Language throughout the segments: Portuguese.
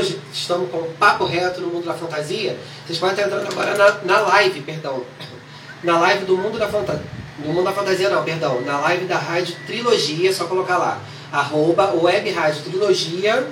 hoje estamos com um papo reto no mundo da fantasia, vocês podem estar entrando agora na, na live, perdão. Na live do mundo da fantasia. Do mundo da fantasia não, perdão. Na live da Rádio Trilogia, só colocar lá. Arroba Web Rádio Trilogia.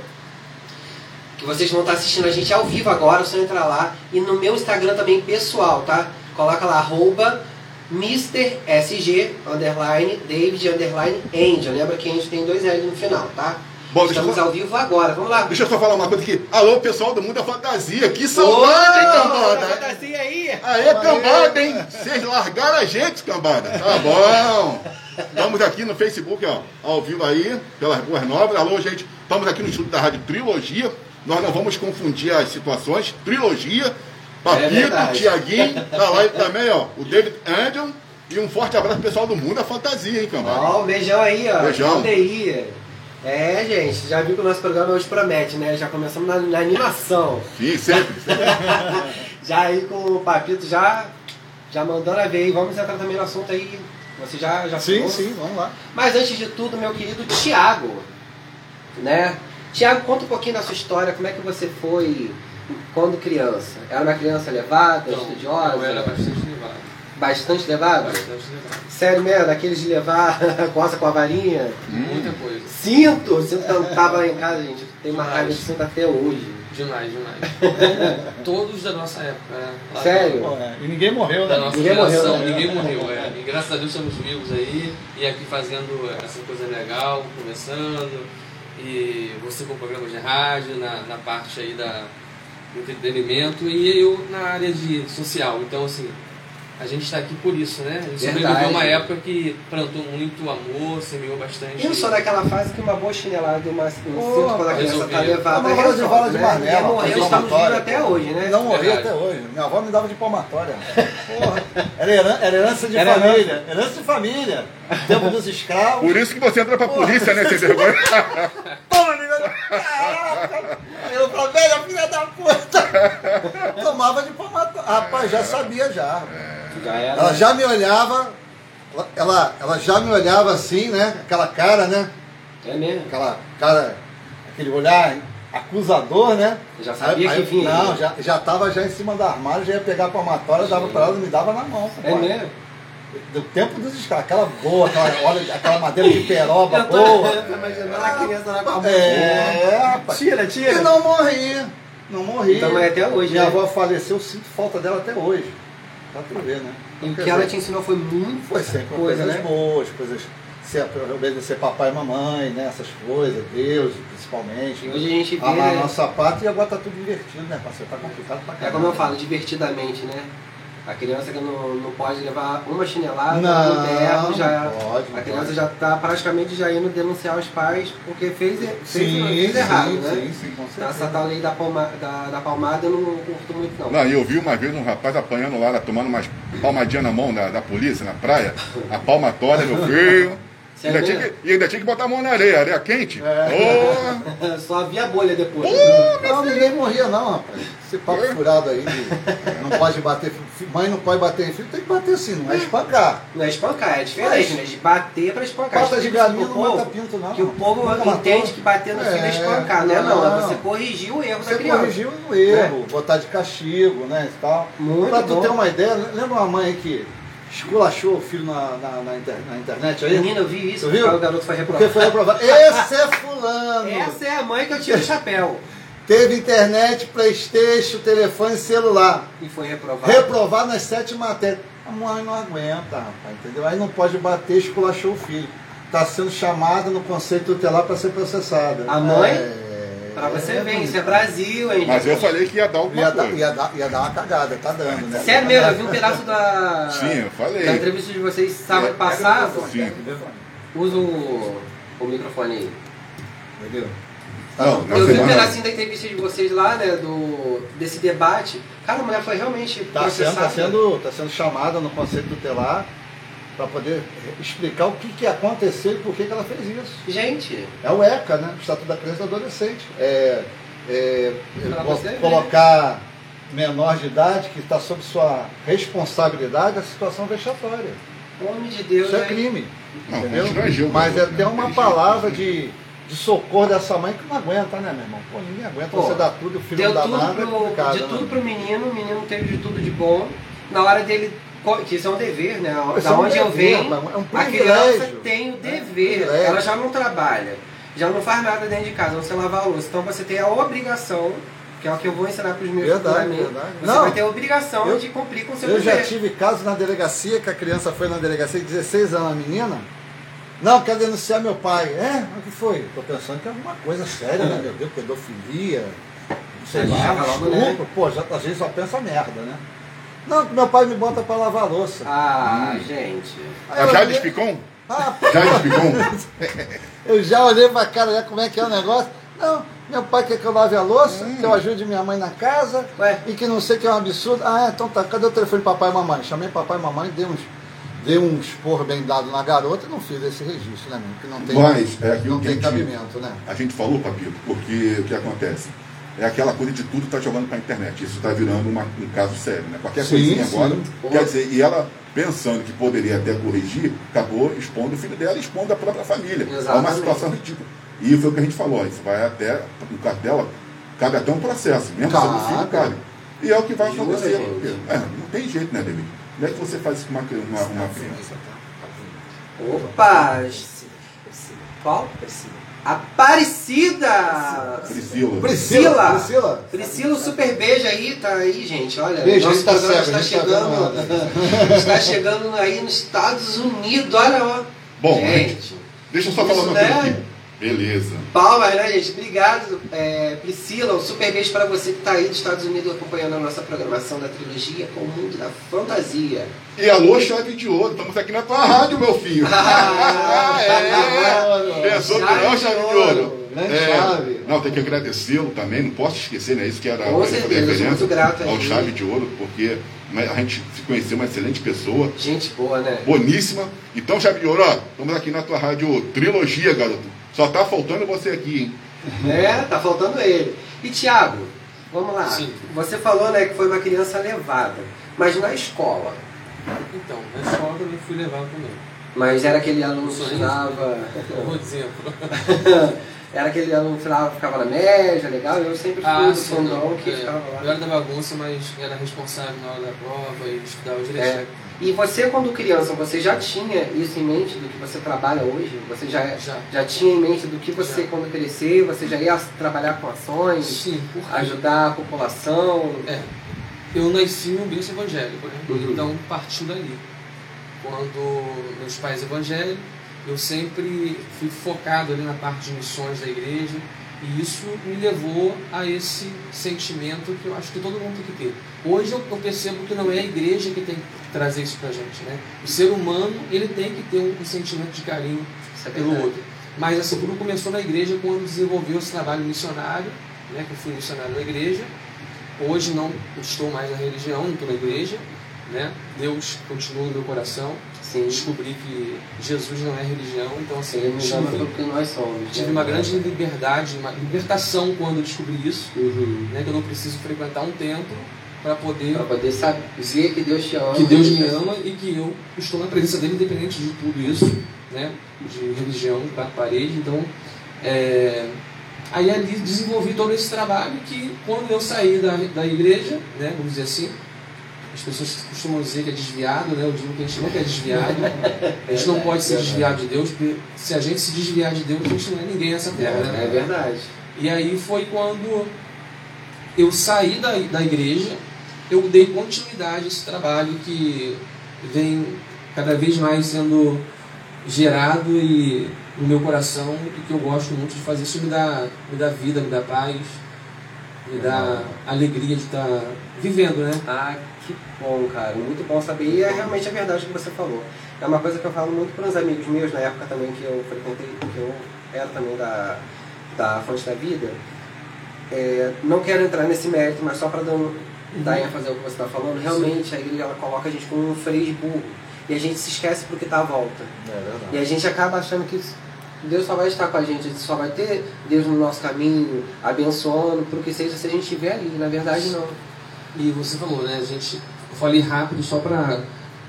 Que vocês vão estar assistindo a gente ao vivo agora, só entrar lá. E no meu Instagram também pessoal, tá? Coloca lá, arroba Mr. SG, underline, David, underline, Angel. Lembra que Angel tem dois L no final, tá? Bom, Estamos deixa eu, ao vivo agora, vamos lá. deixa eu só falar uma coisa aqui. Alô, pessoal do Mundo da Fantasia. Que saudade, hein, cambada? fantasia aí! Aê, cambada, hein? Vocês largaram a gente, cambada. Tá bom. Estamos aqui no Facebook, ó, ao vivo aí, pelas Ruas Novas. Alô, gente. Estamos aqui no estúdio da Rádio Trilogia. Nós não vamos confundir as situações. Trilogia. É Papito, verdade. Tiaguinho, tá lá também, ó. O David Angel. E um forte abraço pro pessoal do Mundo da Fantasia, hein, cambada? Ó, um beijão aí, ó. Beijão. É, gente, já viu que o nosso programa hoje promete, né? Já começamos na, na animação. Sim, sempre. sempre. Já aí com o Papito já, já mandando a ver aí. Vamos entrar também no assunto aí. Você já, já Sim, falou? sim, vamos lá. Mas antes de tudo, meu querido Tiago, né? Tiago, conta um pouquinho da sua história, como é que você foi quando criança? Era uma criança levada, estudiosa? Eu era bastante levado. Bastante levada? Bastante levado. Sério mesmo, daqueles de levar coça com a varinha? Muita coisa. Cinto! Cinto que eu tava lá em casa, gente. Tem uma raiva de cinto até hoje. Demais, demais. Todos da nossa época. né? Lá Sério? Pô, é, E ninguém morreu, Da né? nossa Ninguém morreu, geração, né? ninguém morreu. É. E graças a Deus estamos vivos aí e aqui fazendo essa coisa legal, conversando. E você com programas de rádio, na, na parte aí da, do entretenimento e eu na área de social. Então, assim, a gente está aqui por isso, né? A gente Verdade. sobreviveu uma época que plantou muito amor, semeou bastante. Eu sou daquela fase que uma boa chinelada uma, um cinto quando a criança resolvia. tá levada. Uma bola de resolve, bala de né? Ninguém morreu, palmatória, vivos até hoje, né? Não morri Verdade. até hoje. Minha avó me dava de palmatória. Porra. Era, heran- era herança de Era família. Herança de família. Tempo dos escravos. Por isso que você entra pra polícia, né, sem vergonha? Toma. Caraca. Eu falei, velho, filha da puta. Tomava de palmatória. Rapaz, já sabia já. Já era. Ela já me olhava. ela- Ela, já me olhava assim, né? Aquela cara, né? É mesmo. Aquela cara, aquele olhar acusador, né? Já sabia que vinha. Não, já, já tava já em cima do armário, já ia pegar a palmatória, dava pra ela e me dava na mão. É mesmo? Do tempo dos escravos, aquela boa, aquela, olha, aquela madeira de peroba Eu tô, boa. eu tô imaginando a criança lá com a mão. É, rapaz. Tira, E tira. não morri. Não morri. Então é até hoje, Minha né? avó faleceu, eu sinto falta dela até hoje. Pra tu ver, né? E o que ela dizer, te ensinou foi muito Foi sempre coisa, coisas né? boas, coisas. Ser, obedecer papai e mamãe, né? Essas coisas, Deus principalmente. E hoje a gente vê, Amar a né? nossa pátria e agora tá tudo invertido, né, parceiro? Tá complicado pra É caramba. como eu falo, divertidamente, né? A criança que não, não pode levar uma chinelada, Não, um berro, já. não pode, não a criança pode. já está praticamente já indo denunciar os pais porque fez, fez, Sim, fez sim, errado, sim, né? sim, sim, com certeza. Essa tal lei da, palma, da, da palmada eu não curto muito, não. Não, e eu vi uma vez um rapaz apanhando lá, tomando umas palmadinhas na mão da, da polícia, na praia. A palmatória, meu filho. Sério Ainda tinha, que, e ainda tinha que botar a mão na areia, areia quente. Oh, Só havia bolha depois. Não, ninguém morria não, rapaz. Esse papo furado aí de não pode bater, mãe não pode bater em filho, tem que bater sim, não é espancar. Não é espancar, é diferente, né? De bater pra espancar. Pata de Isso galinha não mata pinto, não. Que o povo matou. entende que bater no filho é É, espancar, né? Não, é não. você corrigir o erro da Você criança. corrigiu o erro, botar de castigo, né, e tal. Muito pra tu bom. ter uma ideia, lembra uma mãe que esculachou o filho na, na, na inter- na internet aí? Menina, eu vi isso, viu? porque o garoto foi Porque reprovado. foi reprovado. Esse é fulano! Essa é a mãe que eu tiro o chapéu. Teve internet, Playstation, telefone celular. E foi reprovado. Reprovado nas sete matérias. A mãe não aguenta, rapaz, entendeu? Aí não pode bater, esculachou o filho. Está sendo chamada no conceito tutelar para ser processada. A mãe? É, Pra você é, ver, isso é Brasil, hein? mas eu falei que ia dar alguma Ia dar, ia, dar, ia dar uma cagada, tá dando, né? Sério mesmo, eu vi um pedaço da, Sim, eu falei. da entrevista de vocês sábado É, passado. Sim. Usa o, o microfone aí. Entendeu? Não, eu vi um pedacinho da entrevista de vocês lá, né? Do, desse debate. Cara, a mulher foi realmente Tá sendo, tá, sendo, tá sendo chamada no conceito tutelar para poder explicar o que, que aconteceu e por que, que ela fez isso. Gente, É o ECA, né? O Estatuto da Criança e do Adolescente. É, é, colocar menor de idade que está sob sua responsabilidade a situação vexatória. nome de Deus, Isso é né? crime. Não, entendeu? Mas é né? até uma palavra de, de socorro dessa mãe que não aguenta, né, meu irmão? Pô, ninguém aguenta Pô, você dar tudo, o filho não dá tudo nada, é pro, complicado, de né? tudo pro menino, o menino teve de tudo de bom. Na hora dele, que isso é um dever, né? Da é um onde eu dever, venho, é um a criança tem o É, dever. privilégio. Ela já não trabalha, já não faz nada dentro de casa, você lavar a louça. Então você tem a obrigação, que é o que eu vou ensinar para os meus Verdade, verdade. Você Não, vai ter a obrigação eu- de cumprir com o seu Eu já dever. tive casos na delegacia, que a criança foi na delegacia, 16 anos, a menina. Não, quer denunciar meu pai. É? O que foi? Tô pensando que é alguma coisa séria, né, meu Deus? Pedofilia, sei Aí lá, já logo, né? estupro. Pô, já, a gente só pensa merda, né? Não, que meu pai me bota pra lavar a louça. Ah, gente. Aí A eu Jade olhei- Picon? Ah, Picon? eu já olhei pra cara, já como é que é o negócio. Não, meu pai quer que eu lave a louça, Hum. que eu ajude minha mãe na casa, Ué. e que não sei que é um absurdo. Ah, então tá, cadê o telefone de papai e mamãe? Chamei papai e mamãe, dei uns, dei um esporro bem dado na garota e não fiz esse registro, né, meu? Que não tem, Mas é aquilo não que tem cabimento, né? A gente falou, Papito, porque o que acontece? É aquela coisa de tudo tá jogando para a internet. Isso está virando uma- um caso sério, né? Qualquer Sim, coisinha sim. agora. Pô. Quer dizer, e ela, pensando que poderia até corrigir, acabou expondo o filho dela e expondo a própria família. É uma Exatamente. situação ridícula. E foi o que a gente falou, isso vai até, no caso dela, cabe até um processo, mesmo sendo Cabe. filho, cabe. E é o que vai Jura, acontecer. é, não tem jeito, né, David? Como é que você faz isso com uma, uma, uma criança? Opa! Qual? Aparecida! Priscila. Priscila! Priscila! Priscila, um super beijo aí, tá aí, gente. Olha, Beijo, nosso tá programa a está tá chegando. vendo está chegando aí nos Estados Unidos, olha ó. Bom, gente. Deixa eu só falar uma coisa né? aqui. Beleza. Palmas, né, gente? Obrigado, é, Priscila. Um super beijo para você que está aí dos Estados Unidos acompanhando a nossa programação da trilogia com o mundo da fantasia. E alô, chave de ouro, estamos aqui na tua rádio, meu filho. Ah, é. Pensou que não, Chave de ouro. Grande É. chave. Não, tem que agradecê-lo também, não posso esquecer, né? Isso que era Com a certeza, sou muito grato ao chave de ouro, porque né, a gente se conheceu uma excelente pessoa, Gente boa, né? boníssima. Então, chave de ouro, ó, estamos aqui na tua rádio Trilogia, garoto. Só tá faltando você aqui, hein? É, tá faltando ele. E Thiago, vamos lá. Sim. Você falou, né, que foi uma criança levada, mas na escola. Então, na escola eu também fui levado também. Mas era aquele aluno que estudava. Um bom exemplo. era aquele aluno que estudava, ficava na média, legal. Eu sempre fui Ah, do sim, fundão não. que É, ficava eu lá. era da bagunça, mas era responsável na hora da prova e estudava direitinho. É. E você, quando criança, você já tinha isso em mente do que você trabalha hoje? Você já, Já. já tinha em mente do que você, Já. quando crescer, você já ia trabalhar com ações, Sim, ajudar a população? É, eu nasci num berço evangélico, né? Uhum. Então partiu dali. Quando meus pais evangélicos, eu sempre fui focado ali na parte de missões da igreja e isso me levou a esse sentimento que eu acho que todo mundo tem que ter. Hoje eu, percebo que não é a igreja que tem que trazer isso pra gente, né? O ser humano, ele tem que ter um, sentimento de carinho é pelo outro. Mas assim, tudo começou na igreja quando desenvolveu esse trabalho missionário, né, que eu fui missionário na igreja. Hoje não estou mais na religião, não estou na igreja. Né? Deus continua no meu coração. Sim. Descobri que Jesus não é religião, então assim, ama tive, pelo que nós somos. tive né? uma grande liberdade, uma libertação quando eu descobri isso, Uhum. né? que eu não preciso frequentar um templo para poder Pra poder saber, que Deus te ama. que Deus me ama e que eu estou na presença dele independente de tudo isso, né? De religião, da parede. Então, é, aí ali desenvolvi todo esse trabalho que quando eu saí da, da igreja, né? Vamos dizer assim, as pessoas costumam dizer que é desviado, né? Eu digo que a gente nunca é desviado. A gente não pode ser desviado de Deus, porque se a gente se desviar de Deus, a gente não é ninguém nessa terra, né? É verdade. E aí foi quando eu saí da, da igreja, eu dei continuidade a esse trabalho que vem cada vez mais sendo gerado e no meu coração e que eu gosto muito de fazer. Isso me dá, me dá vida, me dá paz, me dá alegria de estar vivendo, né? Ah, que bom, cara. Muito bom saber. E é realmente a verdade que você falou. É uma coisa que eu falo muito para os amigos meus, na época também que eu frequentei, que eu era também da, da Fonte da Vida. É, não quero entrar nesse mérito, mas só para dar, um- dar ênfase ao que você está falando, realmente a igreja ela coloca a gente como um freio de burro. E a gente se esquece porque está à volta. É verdade. E a gente acaba achando que Deus só vai estar com a gente, a gente só vai ter Deus no nosso caminho, abençoando, o que seja se a gente estiver ali. Na verdade, não. E você falou, né? A gente, eu falei rápido só para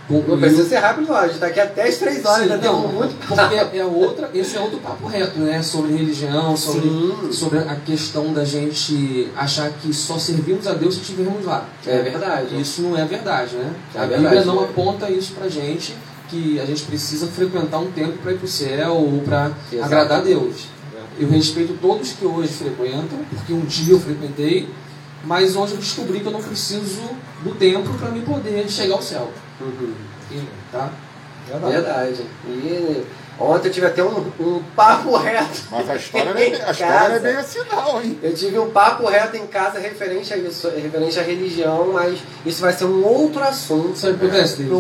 Não concluiu. precisa ser rápido, ó. A gente tá aqui até as três horas, Sim, ainda não, tem muito porque é outra, esse é outro papo reto, né? Sobre religião, sobre, Sim. sobre a questão da gente achar que só servimos a Deus se estivermos lá. É verdade. Isso não é verdade, né? É a verdade, Bíblia não né? aponta isso pra gente, que a gente precisa frequentar um templo para ir pro céu ou para agradar a Deus. Eu respeito todos que hoje frequentam, porque um dia eu frequentei, mas hoje eu descobri que eu não preciso do templo para me poder chegar ao céu. Uhum. E, Tá? Verdade. E ontem eu tive até um, um papo reto. Mas a história, não é, bem- a história é bem assim não, hein? Eu tive um papo reto em casa referente a isso, referente à religião, mas isso vai ser um outro assunto. Sabe o que acontece, David?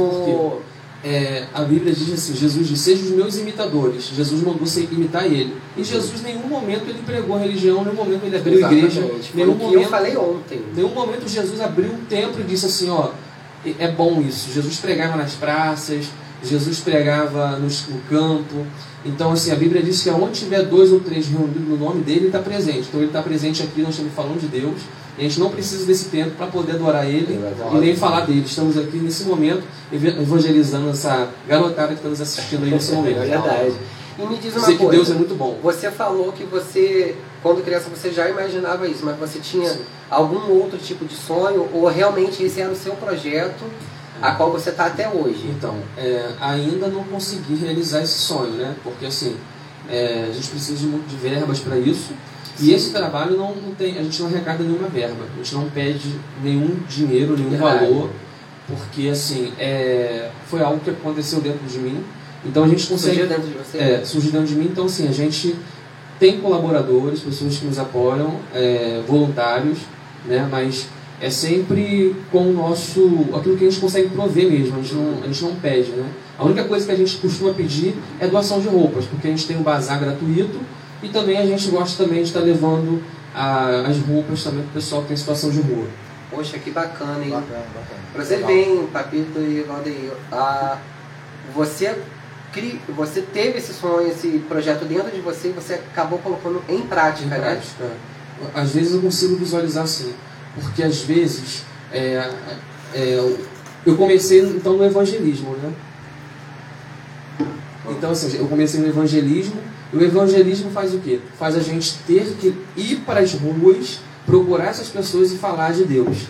É, a Bíblia diz assim: Jesus disse, sejam os meus imitadores. Jesus mandou você imitar ele. E Jesus, em nenhum momento, ele pregou a religião, em nenhum momento ele abriu a igreja. Nenhum o que eu momento, falei ontem. em nenhum momento Jesus abriu um templo e disse assim: ó, é bom isso. Jesus pregava nas praças, Jesus pregava nos- no campo. Então, assim, a Bíblia diz que onde tiver dois ou três reunidos no nome dele, ele está presente. Então, ele está presente aqui, nós estamos falando de Deus. A gente não precisa desse tempo para poder adorar ele e nem falar dele. Estamos aqui nesse momento evangelizando essa garotada que está nos assistindo aí nesse É momento. verdade. E me diz uma Sei que coisa. Deus é muito bom. Você falou que você, quando criança, você já imaginava isso, mas você tinha Sim. algum outro tipo de sonho, ou realmente esse era o seu projeto, a qual você está até hoje? Então, é, ainda não consegui realizar esse sonho, né? Porque assim, é, a gente precisa de de verbas para isso. E esse trabalho não, não tem, a gente não arrecada nenhuma verba, a gente não pede nenhum dinheiro, nenhum Verdade. valor, porque assim, é, foi algo que aconteceu dentro de mim. Então a gente consegue. Surgiu dentro de você? É, surgiu dentro de mim. Então, assim, a gente tem colaboradores, pessoas que nos apoiam, é, voluntários, né? Mas é sempre com o nosso... aquilo que a gente consegue prover mesmo, a gente não, a gente não pede, né? A única coisa que a gente costuma pedir é doação de roupas, porque a gente tem um bazar gratuito e também a gente gosta também de estar levando a- as roupas também para o pessoal que tem situação de rua. Poxa, que bacana, hein? Bacana, bacana. Pra você bem, Papito e Valdeir, ah, você, cri, você teve esse sonho, esse projeto dentro de você e você acabou colocando em prática, Em né? prática. Às vezes eu consigo visualizar assim, porque às vezes é, é, eu comecei então no evangelismo, né? Então assim, eu comecei no evangelismo e o evangelismo faz o quê? Faz a gente ter que ir para as ruas, procurar essas pessoas e falar de Deus.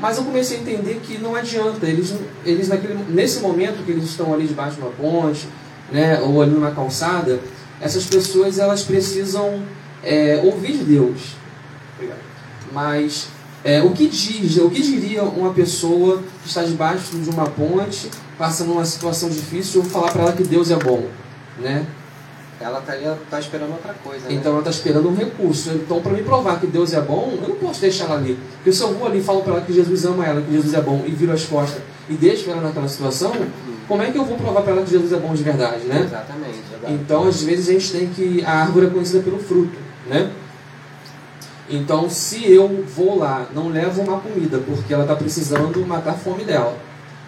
Mas eu comecei a entender que não adianta, eles, eles naquele, nesse momento que eles estão ali debaixo de uma ponte, né, ou ali numa calçada, essas pessoas elas precisam é, ouvir de Deus. Mas é, o que diz, o que diria uma pessoa que está debaixo de uma ponte, passando uma situação difícil, eu falar para ela que Deus é bom, né? Ela tá, ali, tá esperando outra coisa, né? Então ela está esperando um recurso. Então, para me provar que Deus é bom, eu não posso deixar ela ali. Porque se eu vou ali e falo para ela que Jesus ama ela, que Jesus é bom, e viro as costas e deixo ela naquela situação, como é que eu vou provar para ela que Jesus é bom de verdade, né? Exatamente. Então, às vezes, a gente tem que. A árvore é conhecida pelo fruto, né? Então, se eu vou lá, não levo uma comida, porque ela está precisando matar a fome dela,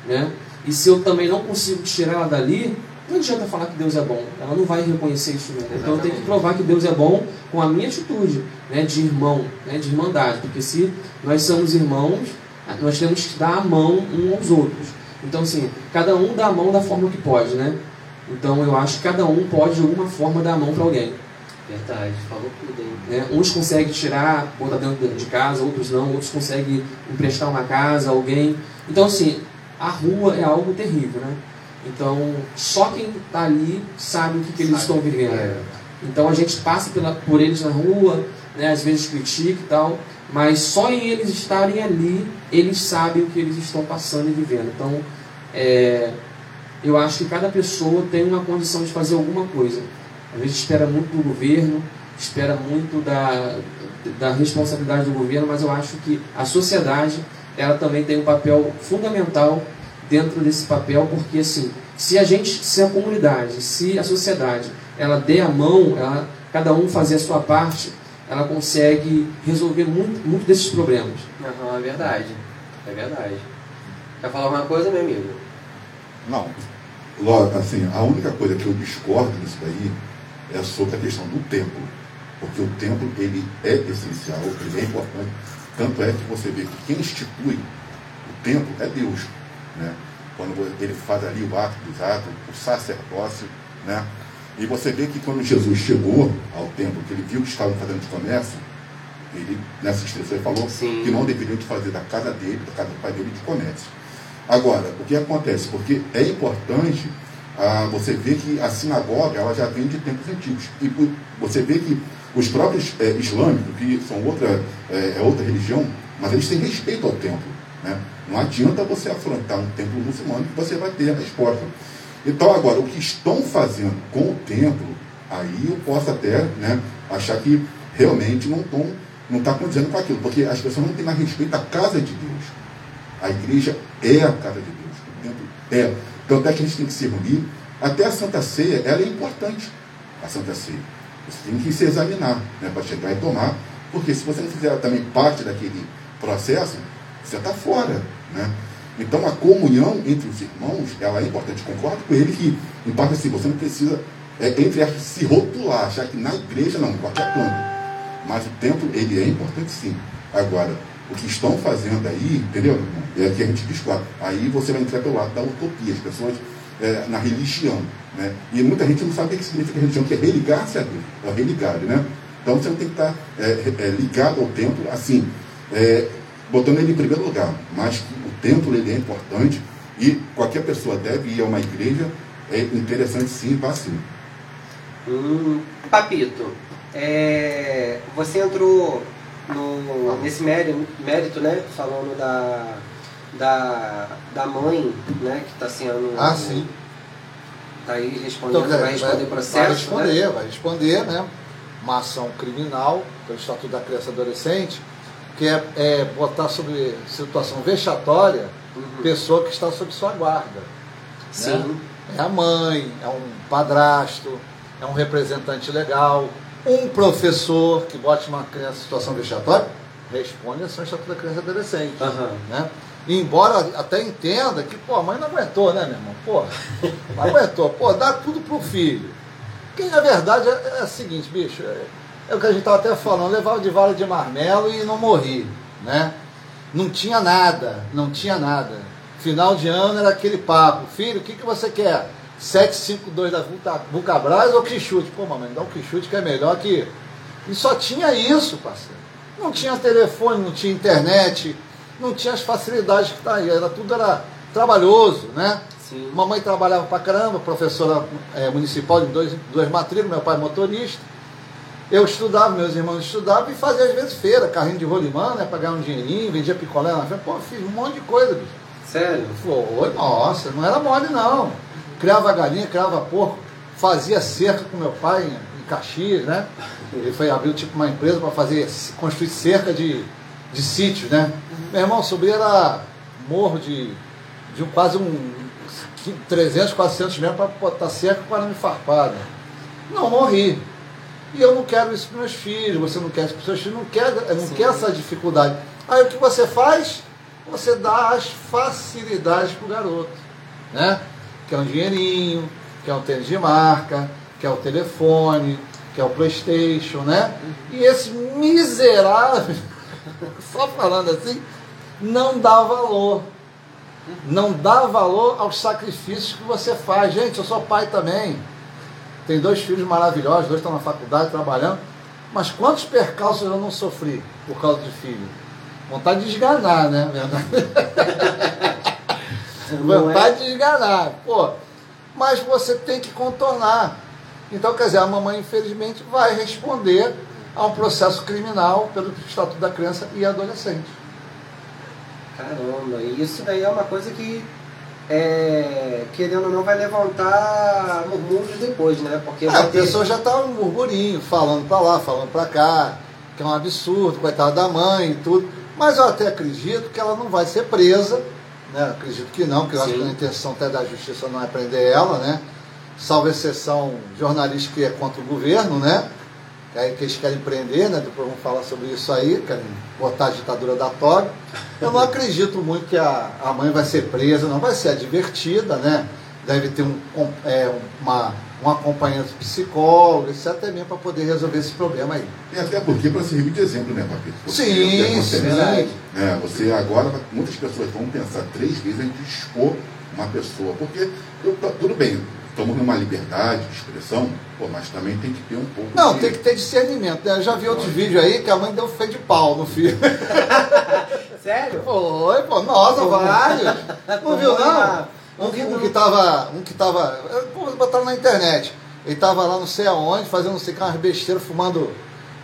né? E se eu também não consigo tirar ela dali, não adianta falar que Deus é bom. Ela não vai reconhecer isso nunca. Então, eu tenho que provar que Deus é bom com a minha atitude, né? De irmão, né? De irmandade. Porque se nós somos irmãos, nós temos que dar a mão uns aos outros. Então, assim, cada um dá a mão da forma que pode, né? Então eu acho que cada um pode de alguma forma dar a mão para alguém. Verdade, falou tudo aí. Né? Uns conseguem tirar, botar dentro de casa, outros não, outros conseguem emprestar uma casa, alguém. Então assim, a rua é algo terrível, né? Então só quem está ali sabe o que, que eles estão vivendo. É. Então a gente passa pela, por eles na rua, né? às vezes critica e tal, mas só em eles estarem ali, eles sabem o que eles estão passando e vivendo. Então é, eu acho que cada pessoa tem uma condição de fazer alguma coisa. Às vezes espera muito do governo, espera muito da, da responsabilidade do governo, mas eu acho que a sociedade ela também tem um papel fundamental dentro desse papel, porque assim, se a gente, se a comunidade, se a sociedade, ela der a mão, ela, cada um fazer a sua parte, ela consegue resolver muito, muito desses problemas. Aham, é verdade. É verdade. Quer falar alguma coisa, meu amigo? Não. Logo, assim, a única coisa que eu discordo nisso daí é sobre a questão do templo. Porque o templo, ele é essencial, ele é importante. Tanto é que você vê que quem institui o templo é Deus. Né? quando ele faz ali o ato dos atos, o sacerdócio, né? E você vê que quando Jesus chegou ao templo, que ele viu que estavam fazendo de comércio, ele, nessa instrução, ele falou Sim. que não deveriam de fazer da casa dele, da casa do pai dele, de comércio. Agora, o que acontece? Porque é importante ah, você ver que a sinagoga ela já vem de tempos antigos. E por- você vê que os próprios eh, islâmicos, que são outra, eh, é outra religião, mas eles têm respeito ao templo. Né? Não adianta você afrontar um templo muçulmano que você vai ter a resposta. Então, agora, o que estão fazendo com o templo, aí eu posso até né, achar que realmente não estão não está condizendo com aquilo, porque as pessoas não têm mais respeito à casa de Deus. A igreja é a casa de Deus, o templo é. Tanto é que a gente tem que se reunir. Até a Santa Ceia, ela é importante, a Santa Ceia. Você tem que se examinar né, para chegar e tomar, porque se você não fizer também parte daquele processo, você está fora. Né? Então a comunhão entre os irmãos, ela é importante. Concordo com ele que, em parte assim, você não precisa, é, entre se rotular, achar que na igreja não, em qualquer canto. Mas o templo, ele é importante sim. Agora, o que estão fazendo aí, entendeu? É que a gente discorda. Aí você vai entrar pelo lado da utopia, as pessoas é, na religião. Né? E muita gente não sabe o que significa religião, que é religar-se a Deus, é religar, né? Então você tem que estar é, é, ligado ao templo assim, é, botando ele em primeiro lugar. Mas o templo ele é importante e qualquer pessoa deve ir a uma igreja, é interessante sim, vá sim. Hum, Papito, é, você entrou no, nesse mérito, mérito, né? Falando da, da, da mãe, né? Que está sendo. Ah, sim. Tá aí respondendo, Então, vai responder o processo. Vai responder, né? vai responder, né? Uma ação criminal pelo Estatuto da Criança e Adolescente, que é, é botar sobre situação vexatória Uhum. pessoa que está sob sua guarda. Sim. É a mãe, é um padrasto, é um representante legal, um professor que bote uma criança em situação vexatória, responde a ação Estatuto da Criança e Adolescente. Aham. né? E embora até entenda que, pô, a mãe não aguentou, né, meu irmão? Pô, não aguentou. Pô, dá tudo pro filho. Porque na verdade é, é o seguinte, bicho, é, é o que a gente estava até falando, levava de vara de marmelo e não morri, né? Não tinha nada, não tinha nada. Final de ano era aquele papo, filho, o que, que você quer? 752 da Vulca- Vulcabras ou Quixute? Pô, mamãe, dá um Quixute que é melhor que. E só tinha isso, parceiro. Não tinha telefone, não tinha internet, não tinha as facilidades que está aí. Era, tudo era trabalhoso, né? Sim. Mamãe trabalhava pra caramba, professora eh, municipal de dois, duas matrículas, meu pai motorista. Eu estudava, meus irmãos estudavam e fazia às vezes feira, carrinho de rolimã, né? Pra ganhar um dinheirinho, vendia picolé na feira. Pô, fiz um monte de coisa, bicho. Sério? Foi, nossa, não era mole não. Criava galinha, criava porco, fazia cerca com meu pai em, em Caxias, né? Ele foi abrir tipo uma empresa para fazer, construir cerca de, de sítio, né? Meu irmão subiu era morro de, de um, quase um 300, 400 metros para botar cerca com arame farpado. Não morri. E eu não quero isso para meus filhos, você não quer isso para seus filhos, não quer, não Sim. quer essa dificuldade. Aí o que você faz? Você dá as facilidades para o garoto. Né? Quer um dinheirinho, quer um tênis de marca, quer o telefone, quer o Playstation, né? E esse miserável, só falando assim, não dá valor. Não dá valor aos sacrifícios que você faz. Gente, eu sou pai também. Tem dois filhos maravilhosos, dois estão na faculdade trabalhando. Mas quantos percalços eu não sofri por causa de filho? Vontade de esganar, né? Verdade. É? Vontade de esganar. Pô, mas você tem que contornar. Então, quer dizer, a mamãe, infelizmente, vai responder a um processo criminal pelo Estatuto da Criança e Adolescente. Caramba, e isso daí é uma coisa que, é, querendo ou não, vai levantar murmúrios depois, né? Porque É, a ter- pessoa já tá um burburinho, falando pra lá, falando pra cá, que é um absurdo, coitada da mãe e tudo. Mas eu até acredito que ela não vai ser presa, né? Acredito que não, porque eu acho Sim. que a intenção até da justiça não é prender ela, né? Salvo exceção jornalística que é contra o governo, né? Aí que eles querem prender, né? Depois vamos falar sobre isso aí, querem botar a ditadura da toga. Eu não acredito muito que a, a mãe vai ser presa, não vai ser advertida, né? Deve ter um, é, uma, um acompanhamento psicólogo, isso até mesmo para poder resolver esse problema aí. E até porque para servir de exemplo, né, Papito? Sim, sim. É, você agora, muitas pessoas vão pensar três vezes antes de expor uma pessoa. Porque eu, tudo bem, estamos numa liberdade de expressão, pô, mas também tem que ter um pouco Não, de... tem que ter discernimento. né? Eu já vi outros vídeos aí que a mãe deu feio de pau no filho. Sério? Foi, pô, nossa, vários. Não viu, não? Não Um, vi, um que tava. Um que tava. Pô, botaram na internet. Ele tava lá não sei aonde, fazendo não sei o que, umas besteiras, fumando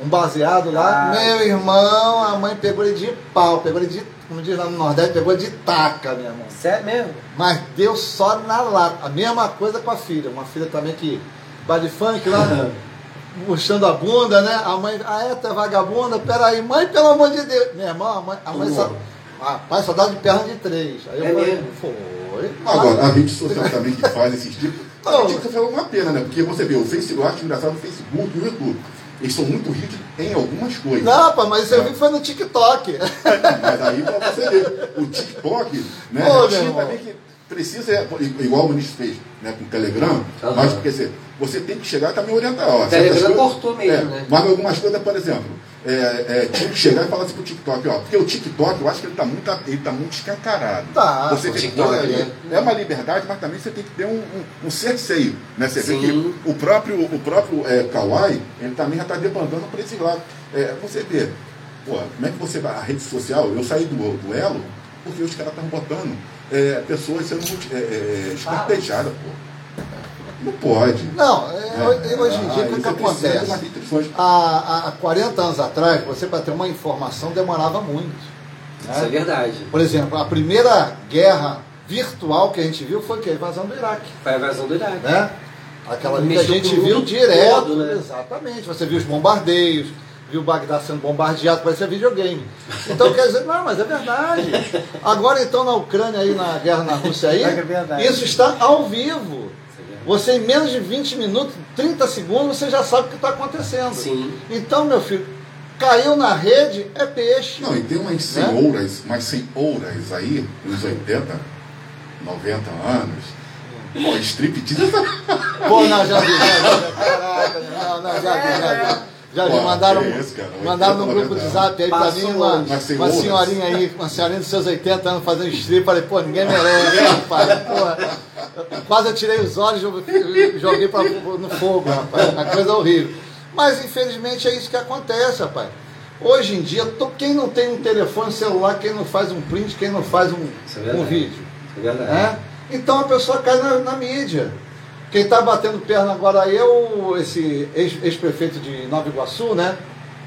um baseado lá. Ah. Meu irmão, a mãe pegou ele de pau, pegou ele de. Como diz lá no Nordeste, pegou ele de taca, meu irmão. Sério mesmo? Mas deu só na lata. A mesma coisa com a filha. Uma filha também que vai de funk lá, puxando a bunda, né? A mãe, ah, é, tu é vagabunda? Peraí, mãe, pelo amor de Deus. Meu irmão, a mãe, a mãe só. Rapaz, só dá de perna de três. Aí eu É falei, mesmo? foi. Agora, a rede social também que faz esses tipos. Não. A gente falou uma pena, né? Porque você vê, o Facebook, eu acho engraçado o Facebook e o YouTube. Eles são muito ricos em algumas coisas. Não, rapaz, mas isso eu vi que foi no TikTok. Mas aí pra você ver, o TikTok, né? Ô, a meu China irmão. também que precisa, é, igual o ministro fez né, com o Telegram, Aham. mas porque você, você tem que chegar e também orientar. Ó, certas Telegram cortou mesmo, é, né? Mas algumas coisas, por exemplo, é, é, tinha que chegar e falar assim pro TikTok, ó, porque o TikTok, eu acho que ele tá muito, ele tá muito escancarado. Tá, você o vê que TikTok, é, né? é uma liberdade, mas também você tem que ter um, um, um cerceio. Né? Você vê que o próprio, o próprio é, Kawaii, ele também já está debandando para esse lado. É, você vê, pô, como é que você vai, a rede social, eu saí do, do Elo, porque os caras estão botando é, pessoas sendo multi- é, é, esquartejadas, pô. Não pode. Não, é, hoje em dia, Ah, o que, que acontece? Há, há 40 anos atrás, você para ter uma informação demorava muito. né? Isso é verdade. Por exemplo, a primeira guerra virtual que a gente viu foi o quê? A invasão do Iraque. Foi a invasão do Iraque. Né? Aquela que a gente viu direto. todo, né? Exatamente. Você viu os bombardeios, viu o Bagdá sendo bombardeado, parecia videogame. Então quer dizer, não, mas é verdade. Agora então na Ucrânia aí, na guerra na Rússia aí, É isso está ao vivo. Você em menos de 20 minutos, 30 segundos, você já sabe o que está acontecendo. Sim. Então, meu filho, caiu na rede, é peixe. Não, e tem umas senhoras, umas senhoras aí, nos 80, 90 anos. Pô, striptease. Pô, não, já vi, já vi. Caraca, não, não, já vi, já vi. Já vi, Pô, mandaram, que isso, cara, mandaram no 80, grupo de 90 zap aí pra mim uma, uma senhorinha aí, uma senhorinha dos seus 80 anos fazendo strip. Falei, pô, ninguém merece, rapaz. Pô, quase eu tirei os olhos e joguei pra, no fogo, rapaz. Uma coisa horrível. Mas infelizmente é isso que acontece, rapaz. Hoje em dia, to- quem não tem um telefone celular, quem não faz um print, quem não faz um, Isso é um vídeo. É verdade. né? Então a pessoa cai na, na mídia. Quem está batendo perna agora aí é o, esse ex- ex-prefeito de Nova Iguaçu, né?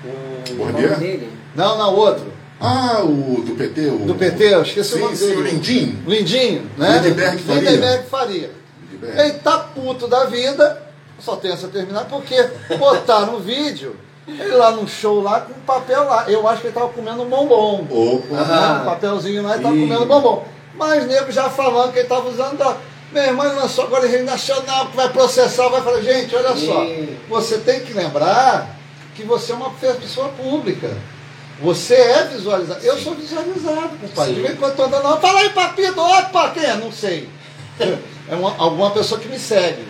O- O nome dele? Não, não, outro. Ah, o do PT, o. Do PT, eu esqueci o sim, nome sim, dele. o Lindinho. Lindinho, né? Lindenberg Faria. Lindenberg Faria. Lindenberg. Ele tá puto da vida, só tem essa terminar, porque botaram um vídeo, ele lá num show lá com papel lá. Eu acho que ele tava comendo um bombom. Opa. Né? Um papelzinho lá e tava Ih. comendo bombom. Mas nego já falando que ele tava usando droga. Meu irmão ele lançou agora em rede nacional, que vai processar, vai falar, gente, olha só, você tem que lembrar que você é uma pessoa pública. Você é visualizado. Eu sou visualizado, compadre. De Sim. vez em quando tô andando fala aí, papito, opa, quem é? Não sei. É uma, alguma pessoa que me segue.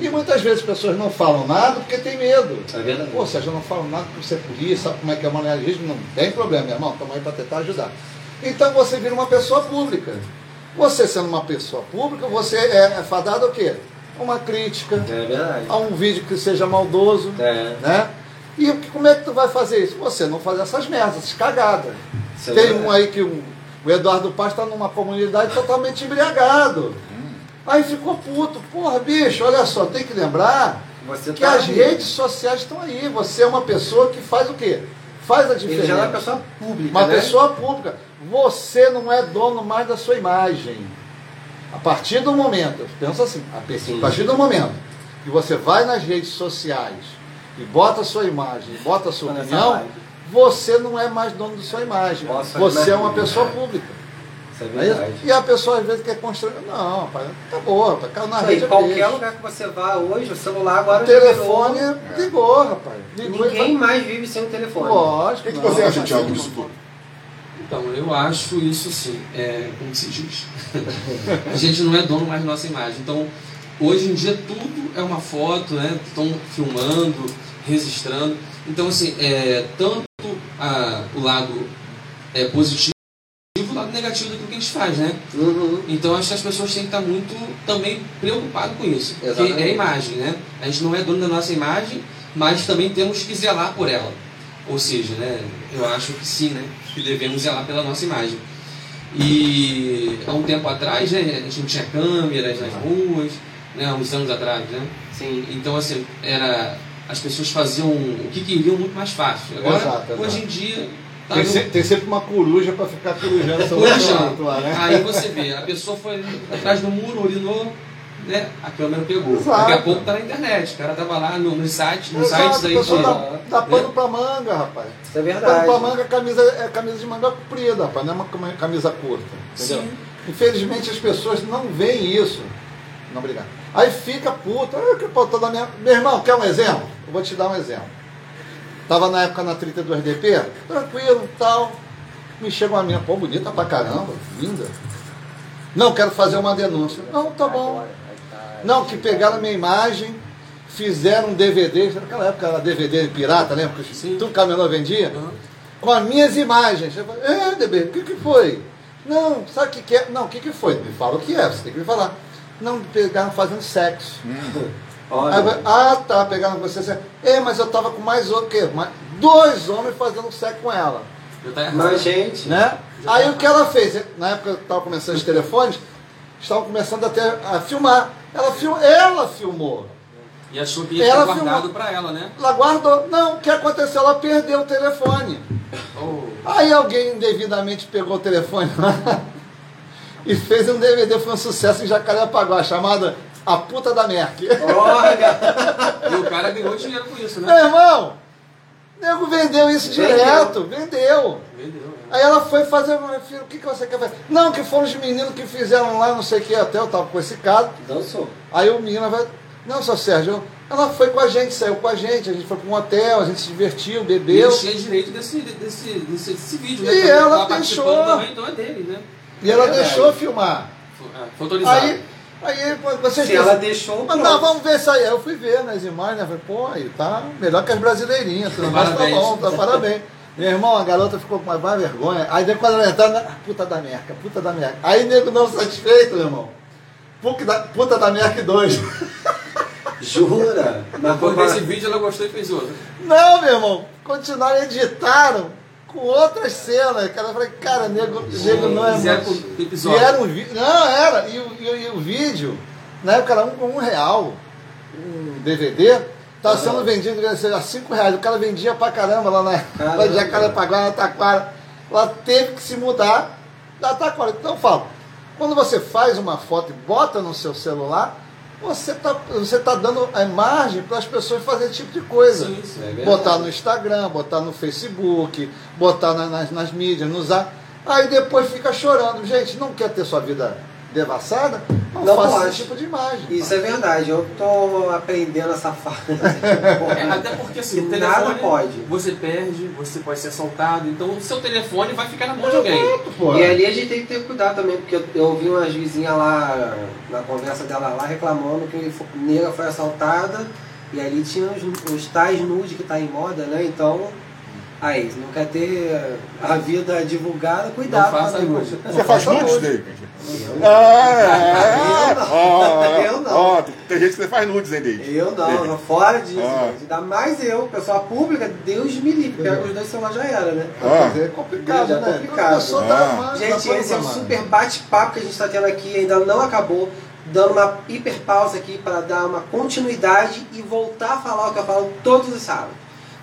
E muitas vezes as pessoas não falam nada porque tem medo. É verdade. Pô, Sérgio, eu não falo nada porque você é polícia, sabe como é que é de risco? Não tem problema, meu irmão, estamos aí para tentar ajudar. Então você vira uma pessoa pública. Você sendo uma pessoa pública, você é, é fadado a quê? Uma crítica, É verdade. a um vídeo que seja maldoso, É. né? E como é que tu vai fazer isso? Você não fazer essas merdas, essas cagadas. Isso é Tem verdade. um aí que o, o Eduardo Paz está numa comunidade totalmente embriagado. Aí ficou puto. Porra, bicho, olha só, tem que lembrar Você que tá as aí. redes sociais estão aí. Você é uma pessoa que faz o quê? Faz a Ele já é uma diferença. pessoa pública. Uma né? pessoa pública. Você não é dono mais da sua imagem. A partir do momento, pensa assim, a partir do momento que você vai nas redes sociais e bota a sua imagem, bota a sua opinião, você não é mais dono da sua imagem. Você é uma pessoa pública. Isso é é. E a pessoa às vezes quer construir. Não, rapaz, acabou, rapaz, caiu na Isso rede. aí, é qualquer lugar que você vá hoje, o celular agora O telefone ligou, rapaz. Ligou e Ninguém vai- mais vive sem o telefone. O Lógico. que, que não, você acha, Thiago, disso tudo? Então, eu acho isso sim, é, como se diz. a gente não é dono mais da nossa imagem. Então, hoje em dia tudo é uma foto, né? Estão filmando, registrando. Então, assim, é, tanto a- o lado é, positivo o lado negativo daquilo que a gente faz, né? Uhum. Então acho que as pessoas têm que estar muito também preocupadas com isso. Porque Exatamente. é a imagem, né? A gente não é dono da nossa imagem, mas também temos que zelar por ela. Ou seja, né? Eu acho que sim, né? Que devemos zelar pela nossa imagem. E há um tempo atrás, né? A gente não tinha câmeras nas ruas, né? Há uns anos atrás, né? Sim. Então, assim, era, as pessoas faziam o que queriam muito mais fácil. Agora, Exato, exato. hoje em dia, tá Tem, no- se- tem sempre uma coruja pra ficar corujando sobre o Corujando. lá, né? Aí você vê, a pessoa foi atrás do muro, urinou, né? A câmera pegou. Exato. Daqui a pouco tá na internet. O cara tava lá no, nos sites, nos Exato, sites aí de. dá, dá pano né? pra manga, rapaz. Isso é Pano verdade. pra manga camisa, é camisa de manga comprida, rapaz, não é uma camisa curta. Entendeu? Sim. Infelizmente as pessoas não veem isso. Não, obrigado. Aí fica puta, ah, que pô, toda minha. Meu irmão, quer um exemplo? Eu vou te dar um exemplo. Tava na época na 32DP, tranquilo tal. Me chega uma minha, pô, bonita pra caramba, linda. Não, quero fazer uma denúncia. Não, tá bom. Não, que pegaram a minha imagem, fizeram um DVD, naquela época era DVD pirata, lembra? Que Sim. tudo camelô vendia. Uhum. Com as minhas imagens. Eu falei, é, DB, o que, que foi? Não, sabe o que, que é? Não, o que, que foi? Me fala o que é, você tem que me falar. Não, pegaram fazendo sexo. Aí eu Olha. falei, ah, tá, pegaram você. sexo. É, mas eu tava com mais outro, quê? Mais dois homens fazendo sexo com ela. Tá errado. Mas, gente. Né? Aí o que ela fez? Na época que estava começando os telefones, estavam começando até a filmar. Ela, film, ela filmou. E achou que ia Ela ficar guardado filmou. pra ela, né? Ela guardou. Não, o que aconteceu? Ela perdeu o telefone. Oh, Aí alguém indevidamente pegou o telefone lá e fez um DVD, foi um sucesso em Jacarepaguá, chamado A Puta da Merck. Olha. e o cara ganhou dinheiro com isso, Meu né? irmão, o nego vendeu isso Vendeu. direto, vendeu. Vendeu. Né? Aí ela foi fazer, meu filho, o que, que você quer fazer? Não, que foram os meninos que fizeram lá, não sei o que, até eu tava com esse caso. Dançou. Aí o menino vai, não, seu Sérgio, ela foi com a gente, saiu com a gente, a gente foi para um hotel, a gente se divertiu, E bebeu. ele tinha direito desse, desse, desse, desse vídeo, né? E Porque ela deixou. Também, então é dele, né? E ela É deixou filmar. É, foi autorizado. Aí, aí pô, vocês Se ela deixou. Mas não, vamos ver isso aí. Aí eu fui ver nas imagens, né? Falei, pô, aí tá melhor que as brasileirinhas. Tudo mais tá bom, tá parabéns. Meu irmão, a garota ficou com uma má vergonha. Aí depois ela entrou na puta da merca, puta da merca. Aí nego não satisfeito, meu irmão. Puta da, puta da merca 2. Jura? Mas Depois desse vídeo ela gostou e fez outro. Não, meu irmão. Continuaram, editaram com outras cenas. Cara, eu falei, cara, nego, nego não é muito. com E episódio. era um vídeo. Não, era. E, o- e- e o vídeo, na época era um com um real. Um DVD. Tá sendo vendido a cinco reais. O cara vendia pra caramba lá na Caramba. lá de Jacarepaguá, na Taquara. Ela teve que se mudar da Taquara. Então eu falo, quando você faz uma foto e bota no seu celular, você tá, você tá dando a margem para as pessoas fazerem esse tipo de coisa. Sim, sim. É botar no Instagram, botar no Facebook, botar na- nas, nas mídias, nos ar. Aí depois fica chorando. Gente, não quer ter sua vida devassada? Não, pode. esse tipo de imagem. Isso é verdade, eu tô aprendendo essa fase. É, até porque assim, o telefone nada pode. você perde, você pode ser assaltado, então o seu telefone vai ficar na mão de alguém. E ali a gente tem que ter cuidado também, porque eu, eu ouvi umas vizinhas lá, na conversa dela lá, reclamando que a nega foi assaltada e ali tinha os, os tais nude que tá em moda, né? Então, aí, não quer ter a vida divulgada, cuidado com a nude. Você faz nudes, David? Eu- Ah, Eu não. ó, Eu não. ó, tem gente que você faz nudes, hein, David? Eu não, não, fora disso. Ainda mais eu, pessoa pública, Deus me livre, pega os dois celulares já era, né? Ah. é complicado, Já é né? complicado. A pessoa Ah. Gente, esse é um super bate-papo que a gente está tendo aqui, ainda não acabou. Dando uma hiper pausa aqui para dar uma continuidade e voltar a falar o que eu falo todos os sábados.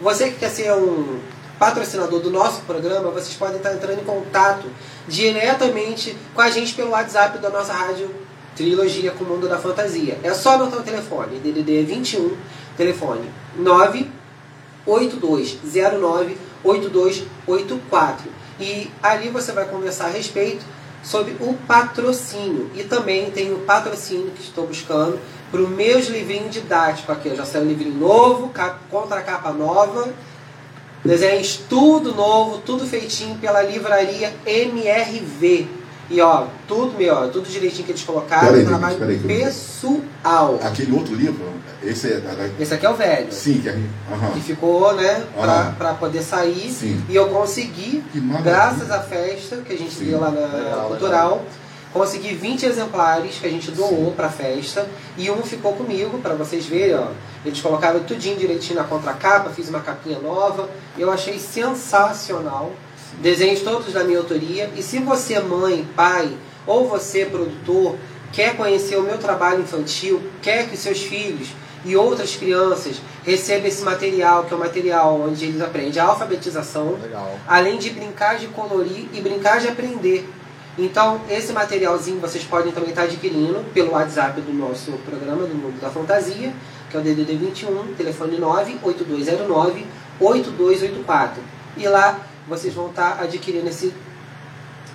Você que quer ser um patrocinador do nosso programa, vocês podem estar entrando em contato diretamente com a gente pelo WhatsApp da nossa rádio Trilogia com o Mundo da Fantasia. É só anotar o telefone, DDD 21, telefone 982098284. E ali você vai conversar a respeito sobre o patrocínio. E também tem o patrocínio que estou buscando para os meus livrinhos didáticos aqui. Eu já saiu um livrinho novo, contra capa nova, desenhos tudo novo, tudo feitinho pela livraria MRV. E ó, tudo meu, tudo direitinho que eles colocaram, Peraí, trabalho peraí, pessoal. Aquele outro livro, esse é. Esse aqui é o velho. Sim, que é. aham. Que ficou, né, pra, Aham. pra poder sair. Sim. E eu consegui, graças à festa que a gente Sim. deu lá na Legal, Cultural, consegui 20 exemplares que a gente doou pra festa. E um ficou comigo, pra vocês verem, ó. Eles colocaram tudinho direitinho na contracapa, fiz uma capinha nova. Eu achei sensacional. Desenhos todos da minha autoria. E se você, mãe, pai, ou você, produtor, quer conhecer o meu trabalho infantil, quer que seus filhos e outras crianças recebam esse material, que é o material onde eles aprendem a alfabetização, Legal. além de brincar de colorir e brincar de aprender. Então, esse materialzinho vocês podem também estar adquirindo pelo WhatsApp do nosso programa do Mundo da Fantasia, que é o DDD 21, telefone 98209 8284. E lá vocês vão estar adquirindo esse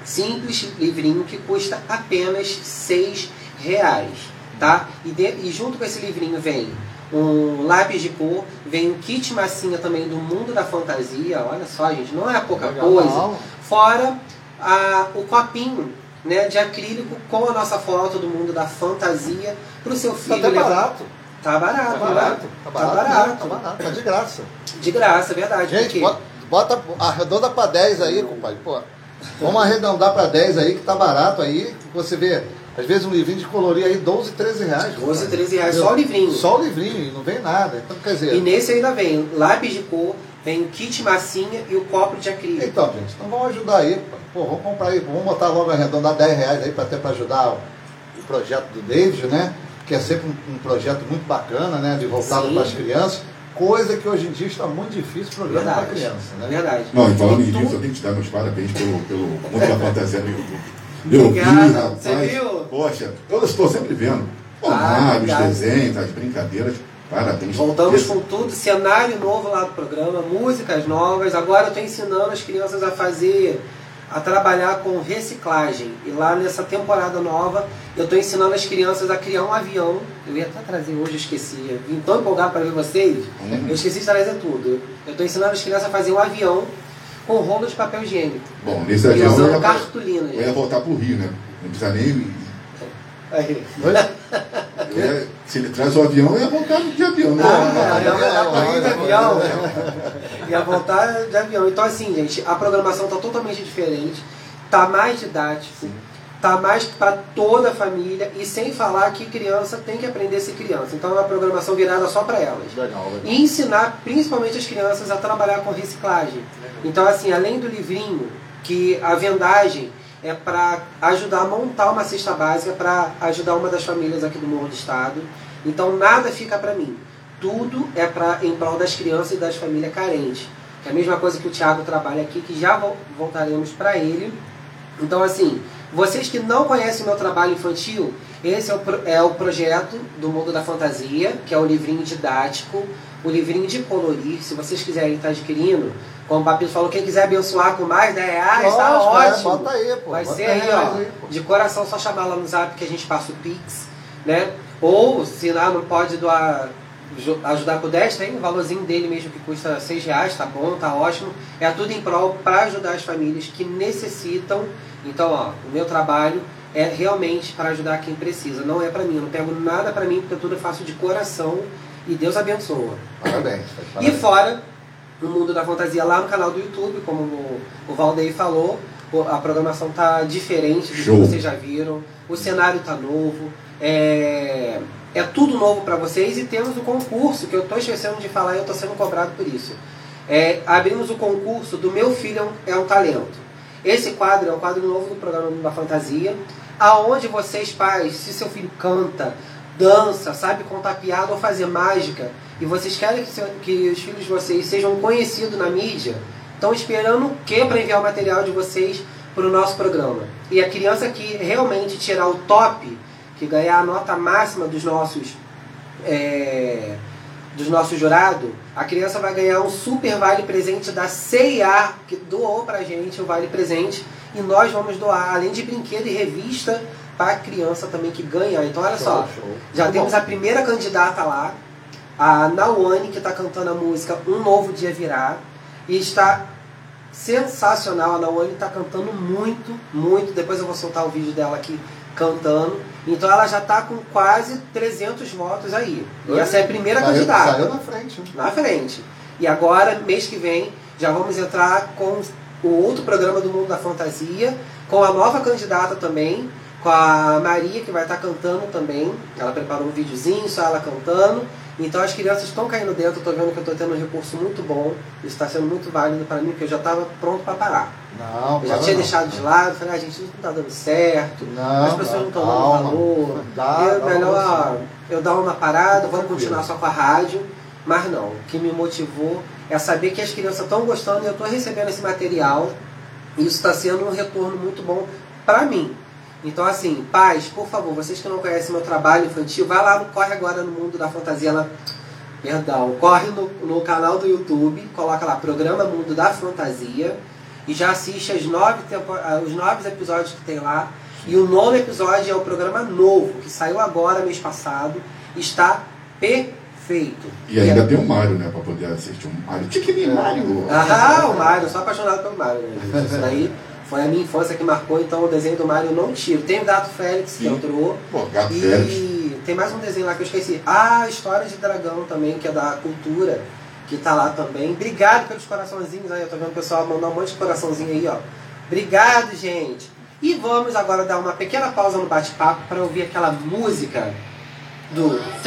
simples livrinho que custa apenas seis reais, tá? E, de- e junto com esse livrinho vem um lápis de cor, vem um kit massinha também do mundo da fantasia, olha só gente, não é pouca Legal. coisa. Fora a- o copinho né, de acrílico com a nossa foto do mundo da fantasia para o seu Tá filho até levar. barato. Tá barato, Tá barato. Tá Tá barato. barato. Tá barato. Tá de graça. De graça, é verdade. Gente, porque- bota, arredonda pra 10 aí, compadre. Pô, vamos arredondar pra 10 aí, que tá barato aí. que Você vê, às vezes um livrinho de colorir aí, 12, 13 reais. 12, compadre. 13 reais, Entendeu? só o livrinho. Só o livrinho, e não vem nada. Então, quer dizer... E nesse ainda vem lápis de cor, vem o kit massinha e o copo de acrílico. Então, gente, então vamos ajudar aí. Pô, vamos comprar aí, vamos botar logo arredondar 10 reais aí para até para ajudar o, o projeto do David, né? Que é sempre um, um projeto muito bacana, né? De voltado para as crianças. Coisa que hoje em dia está muito difícil programa para criança, né? Verdade. Não, e falando E nisso, tu- eu tenho que te dar meus parabéns pelo, pelo Mundo da Fantasia no YouTube. Eu vi, Obrigado. rapaz. Você viu? Poxa, eu estou sempre vendo. Pô, Ah, os obrigado. desenhos, as brincadeiras. Parabéns. Voltamos Esse- com tudo, cenário novo lá do programa, músicas novas. Agora eu estou ensinando as crianças a fazer, a trabalhar com reciclagem. E lá nessa temporada nova, eu estou ensinando as crianças a criar um avião. Eu ia até trazer hoje, eu esqueci. Eu vim tão empolgado para ver vocês, Hum. eu esqueci de trazer tudo. Eu estou ensinando as crianças a fazer um avião com rolo de papel higiênico. Bom, nesse E avião eu usando ia, cartolina. eu ia voltar pro Rio, né? Não precisa nem. Aí. ia- se ele traz o avião, eu ia voltar de avião. Né? Ah, ia não, voltar não, pra ir de não, avião. não. Ia voltar de avião. Então, assim, gente, a programação tá totalmente diferente. Tá mais didático. Tá mais para toda a família. E sem falar que criança tem que aprender a ser criança. Então, é uma programação virada só para elas. Legal, legal. E ensinar principalmente as crianças a trabalhar com reciclagem. Então, assim, além do livrinho, que a vendagem é para ajudar a montar uma cesta básica para ajudar uma das famílias aqui do Morro do Estado. Então, nada fica para mim. Tudo é para em prol das crianças e das famílias carentes. É a mesma coisa que o Thiago trabalha aqui, que já vol- voltaremos para ele. Então, assim, vocês que não conhecem o meu trabalho infantil, esse é o, é o projeto do Mundo da Fantasia, que é o livrinho didático, o livrinho de colorir. Se vocês quiserem estar adquirindo, como o Papito falou, quem quiser abençoar com mais 10 reais, está Lógico, é, ótimo. bota aí, pô. Vai ser 10 aí, ó, aí, de coração, só chamar lá no zap que a gente passa o Pix, né? Ou, se lá não pode doar, ajudar com 10, tem o valorzinho dele mesmo que custa 6 reais, tá bom, tá ótimo. É tudo em prol para ajudar as famílias que necessitam. Então, ó, o meu trabalho é realmente para ajudar quem precisa, não é para mim. Eu não pego nada para mim, porque tudo eu faço de coração e Deus abençoa. Parabéns. E parabéns. fora o mundo da fantasia lá no canal do YouTube, como o, o Valdeir falou, a programação tá diferente do Show. que vocês já viram, o cenário tá novo, é, é tudo novo para vocês e temos o concurso, que eu tô esquecendo de falar e eu tô sendo cobrado por isso. É, abrimos o concurso do Meu Filho é um, Talento. Esse quadro é um quadro novo do programa da Fantasia, aonde vocês, pais, se seu filho canta, dança, sabe contar piada ou fazer mágica, e vocês querem que, seu- que os filhos de vocês sejam conhecidos na mídia, estão esperando o que para enviar o material de vocês para o nosso programa? E a criança que realmente tirar o top, que ganhar a nota máxima dos nossos é, dos nossos jurados, a criança vai ganhar um super vale presente da CIA, que doou pra gente o vale presente, e nós vamos doar, além de brinquedo e revista, para a criança também que ganha. Então, olha só, Show, show. já Muito temos bom. a primeira candidata lá, a Nawane, que está cantando a música Um Novo Dia Virá, e está sensacional. A Naomi tá cantando muito, muito. Depois eu vou soltar o vídeo dela aqui cantando. Então ela já tá com quase 300 votos aí. E essa é a primeira saiu, candidata. Saiu na frente. Na frente. E agora, mês que vem, já vamos entrar com o outro programa do Mundo da Fantasia, com a nova candidata também, com a Maria, que vai estar cantando também. Ela preparou um videozinho, só ela cantando. Então as crianças estão caindo dentro, eu tô vendo que eu tô tendo um recurso muito bom. Isso está sendo muito válido para mim, porque eu já estava pronto para parar. Não, Eu já tinha não. deixado de lado, falei, ah, gente, isso não tá dando certo. Não, as pessoas não estão dando valor. Dá, eu, dá melhor uma eu dar uma parada, vamos Tranquilo. continuar só com a rádio. Mas não, o que me motivou é saber que as crianças estão gostando e eu estou recebendo esse material. E isso está sendo um retorno muito bom para mim. Então, assim, pais, por favor, vocês que não conhecem meu trabalho infantil, vai lá, corre agora no Mundo da Fantasia, lá, perdão, corre no, no canal do YouTube, coloca lá, Programa Mundo da Fantasia, e já assiste as nove ah, os nove episódios que tem lá. E o nono episódio é o programa novo, que saiu agora, mês passado, está perfeito. E ainda tem o Mário, né? Pra poder assistir o Mário. Tiquinho Mário. Ah, o Mário, eu sou apaixonado pelo Mário. Né? Isso daí foi a minha infância que marcou, então o desenho do Mário eu não tiro. Tem o Gato Félix que entrou. Pô, Gato Félix. E tem mais um desenho lá que eu esqueci. Ah, História de Dragão também, que é da cultura, que tá lá também. Obrigado pelos coraçãozinhos aí. Eu tô vendo o pessoal mandar um monte de coraçãozinho aí, ó. Obrigado, gente. E vamos agora dar uma pequena pausa no bate-papo para ouvir aquela música do